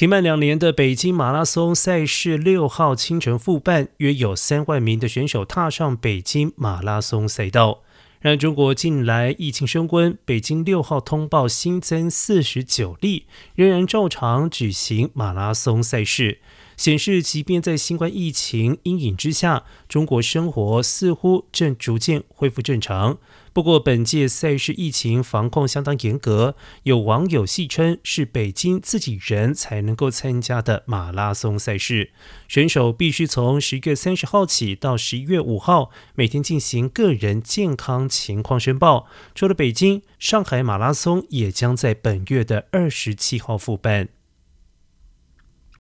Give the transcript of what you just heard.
停办两年的北京马拉松赛事六号清晨复办，约有三万名的选手踏上北京马拉松赛道。然而，中国近来疫情升温，北京六号通报新增四十九例，仍然照常举行马拉松赛事。显示，即便在新冠疫情阴影之下，中国生活似乎正逐渐恢复正常。不过，本届赛事疫情防控相当严格，有网友戏称是北京自己人才能够参加的马拉松赛事。选手必须从十月三十号起到十一月五号，每天进行个人健康情况申报。除了北京、上海马拉松，也将在本月的二十七号复办。